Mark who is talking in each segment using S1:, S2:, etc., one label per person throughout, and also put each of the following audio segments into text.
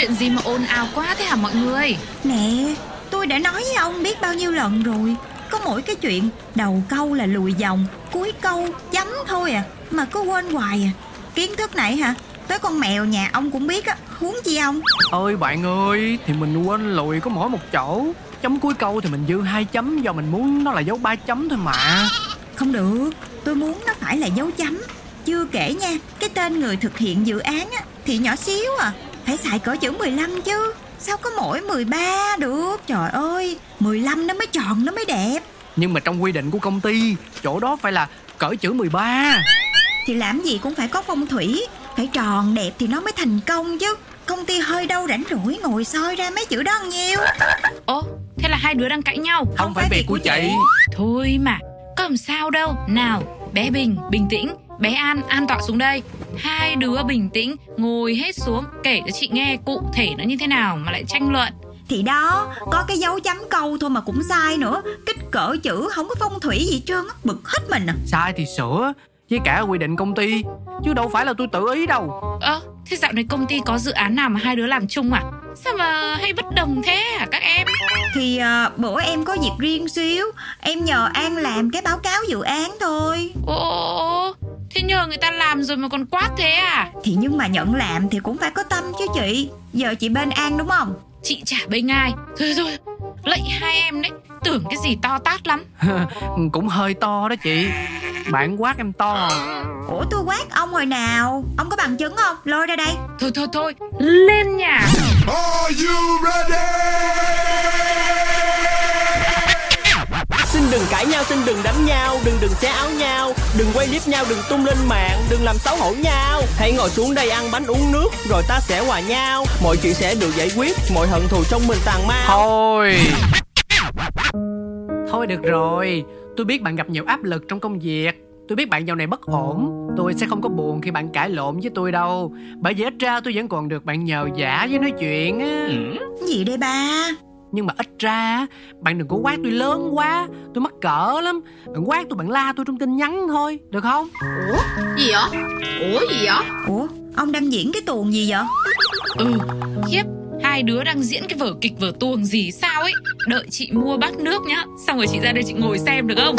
S1: Chuyện gì mà ồn ào quá thế hả mọi người?
S2: Nè tôi đã nói với ông biết bao nhiêu lần rồi. Có mỗi cái chuyện đầu câu là lùi dòng Cuối câu chấm thôi à Mà cứ quên hoài à. Kiến thức này hả? Tới con mèo nhà ông cũng biết á Huống chi ông?
S3: Ơi bạn ơi Thì mình quên lùi có mỗi một chỗ. Chấm cuối câu thì mình dư hai chấm Do mình muốn nó là dấu ba chấm thôi mà.
S2: Không được Tôi muốn nó phải là dấu chấm. Chưa kể nha Cái tên người thực hiện dự án á Thì nhỏ xíu à Phải xài cỡ chữ 15 chứ. Sao có mỗi 13 được? Trời ơi 15 nó mới tròn nó mới đẹp.
S3: Nhưng mà trong quy định của công ty Chỗ đó phải là cỡ chữ 13
S2: Thì làm gì cũng phải có phong thủy Phải tròn đẹp thì nó mới thành công chứ. Công ty hơi đâu rảnh rỗi ngồi soi ra mấy chữ đó nhiêu
S1: Ồ thế là hai đứa đang cãi nhau.
S3: Không phải việc của chị.
S1: Thôi mà có làm sao đâu. Nào bé Bình bình tĩnh Bé An an tọa xuống đây. Hai đứa bình tĩnh ngồi hết xuống Kể cho chị nghe cụ thể nó như thế nào Mà lại tranh luận.
S2: Thì đó Có cái dấu chấm câu thôi mà cũng sai nữa. Kích cỡ chữ không có phong thủy gì trơn á Bực hết mình à.
S3: Sai thì sửa Với cả quy định công ty. Chứ đâu phải là tôi tự ý đâu.
S1: Ơ thế dạo này công ty có dự án nào mà hai đứa làm chung à? Sao mà hay bất đồng thế hả các em?
S2: Thì à, bữa em có việc riêng xíu. Em nhờ An làm cái báo cáo dự án thôi.
S1: Ồ, ồ, ồ Thế nhờ người ta làm rồi mà còn quát thế à?
S2: Thì nhưng mà nhận làm thì cũng phải có tâm chứ chị. Giờ chị bên An đúng không?
S1: Chị chả bên ai. Thôi thôi Lạy hai em đấy. Tưởng cái gì to tát lắm.
S3: Cũng hơi to đó chị. Bạn quát em to.
S2: Ủa tôi quát ông hồi nào. Ông có bằng chứng không? Lôi ra đây.
S1: Thôi thôi thôi. Lên nhà.
S4: Are you ready?
S5: Xin đừng cãi nhau, xin đừng đánh nhau Đừng đừng xé áo nhau Đừng quay clip nhau, đừng tung lên mạng Đừng làm xấu hổ nhau. Hãy ngồi xuống đây ăn bánh uống nước Rồi ta sẽ hòa nhau. Mọi chuyện sẽ được giải quyết Mọi hận thù trong mình tàn mau.
S3: Thôi. Thôi được rồi. Tôi biết bạn gặp nhiều áp lực trong công việc. Tôi biết bạn dạo này bất ổn. Tôi sẽ không có buồn khi bạn cãi lộn với tôi đâu. Bởi vì ít ra tôi vẫn còn được bạn nhờ giả với nói chuyện á.
S2: Gì đây ba
S3: Nhưng mà ít ra Bạn đừng có quát tôi lớn quá Tôi mắc cỡ lắm. Bạn quát tôi bạn la tôi trong tin nhắn thôi Được không?
S1: Ủa? Gì vậy? Ủa gì vậy?
S2: Ủa? Ông đang diễn cái tuồng gì vậy?
S1: Ừ khiếp. Hai đứa đang diễn cái vở kịch vở tuồng gì sao ấy? Đợi chị mua bát nước nhá Xong rồi chị ra đây chị ngồi xem được không?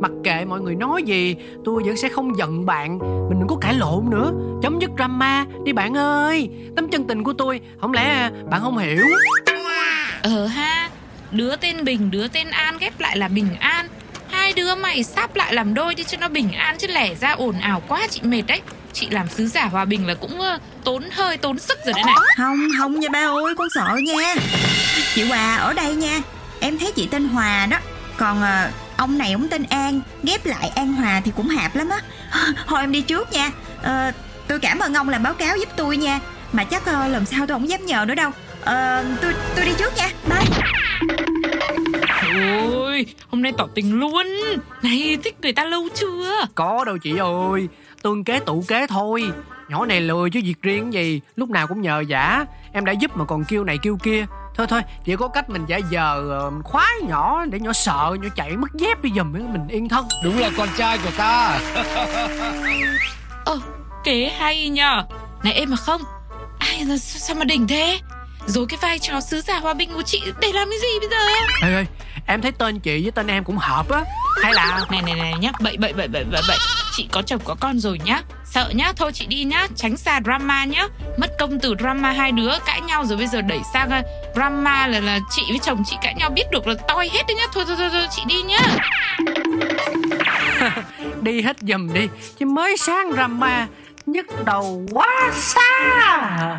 S3: Mặc kệ mọi người nói gì Tôi vẫn sẽ không giận bạn. Mình đừng có cãi lộn nữa. Chấm dứt drama đi bạn ơi. Tấm chân tình của tôi Không lẽ bạn không hiểu
S1: Ờ ha Đứa tên Bình đứa tên An ghép lại là Bình An. Hai đứa mày sắp lại làm đôi đi cho nó bình an Chứ lẻ ra ồn ào quá chị mệt đấy. Chị làm sứ giả hòa bình là cũng uh, tốn hơi tốn sức rồi đấy này.
S2: Không không nha ba ơi con sợ nha. Chị Hòa ở đây nha. Em thấy chị tên Hòa đó. Còn à, ông này ông tên An Ghép lại An Hòa thì cũng hạp lắm á. Thôi em đi trước nha. Ờ, Tôi cảm ơn ông làm báo cáo giúp tôi nha. Mà chắc ờ, lần sau tôi không dám nhờ nữa đâu. Ờ, tôi tôi đi trước nha. Bye.
S1: Ôi hôm nay tỏ tình luôn. Này thích người ta lâu chưa?
S3: Có đâu chị ơi Tương kế tụ kế thôi. Nhỏ này lười chứ việc riêng gì Lúc nào cũng nhờ giả Em đã giúp mà còn kêu này kêu kia. Thôi thôi chỉ có cách mình giả giờ khóa nhỏ Để nhỏ sợ nhỏ chạy mất dép đi giùm mình yên thân.
S4: Đúng là con trai của ta.
S1: Ờ kế hay nhờ. Này em mà không. Ai sao, sao mà đỉnh thế Rồi cái vai trò sứ giả hòa bình của chị Để làm cái gì bây giờ em?
S3: Ê ê Em thấy tên chị với tên em cũng hợp á. Hay là
S1: Này này này nhá. Bậy bậy bậy bậy bậy bậy. Chị có chồng có con rồi nhá. Sợ nhá. Thôi chị đi nhá. Tránh xa drama nhá. Mất công từ drama hai đứa cãi nhau rồi bây giờ đẩy sang uh, drama là là chị với chồng chị cãi nhau biết được là toi hết đấy nhá. Thôi thôi thôi, thôi chị đi nhá.
S3: Đi hết giùm đi Chứ mới sáng drama nhức đầu quá sao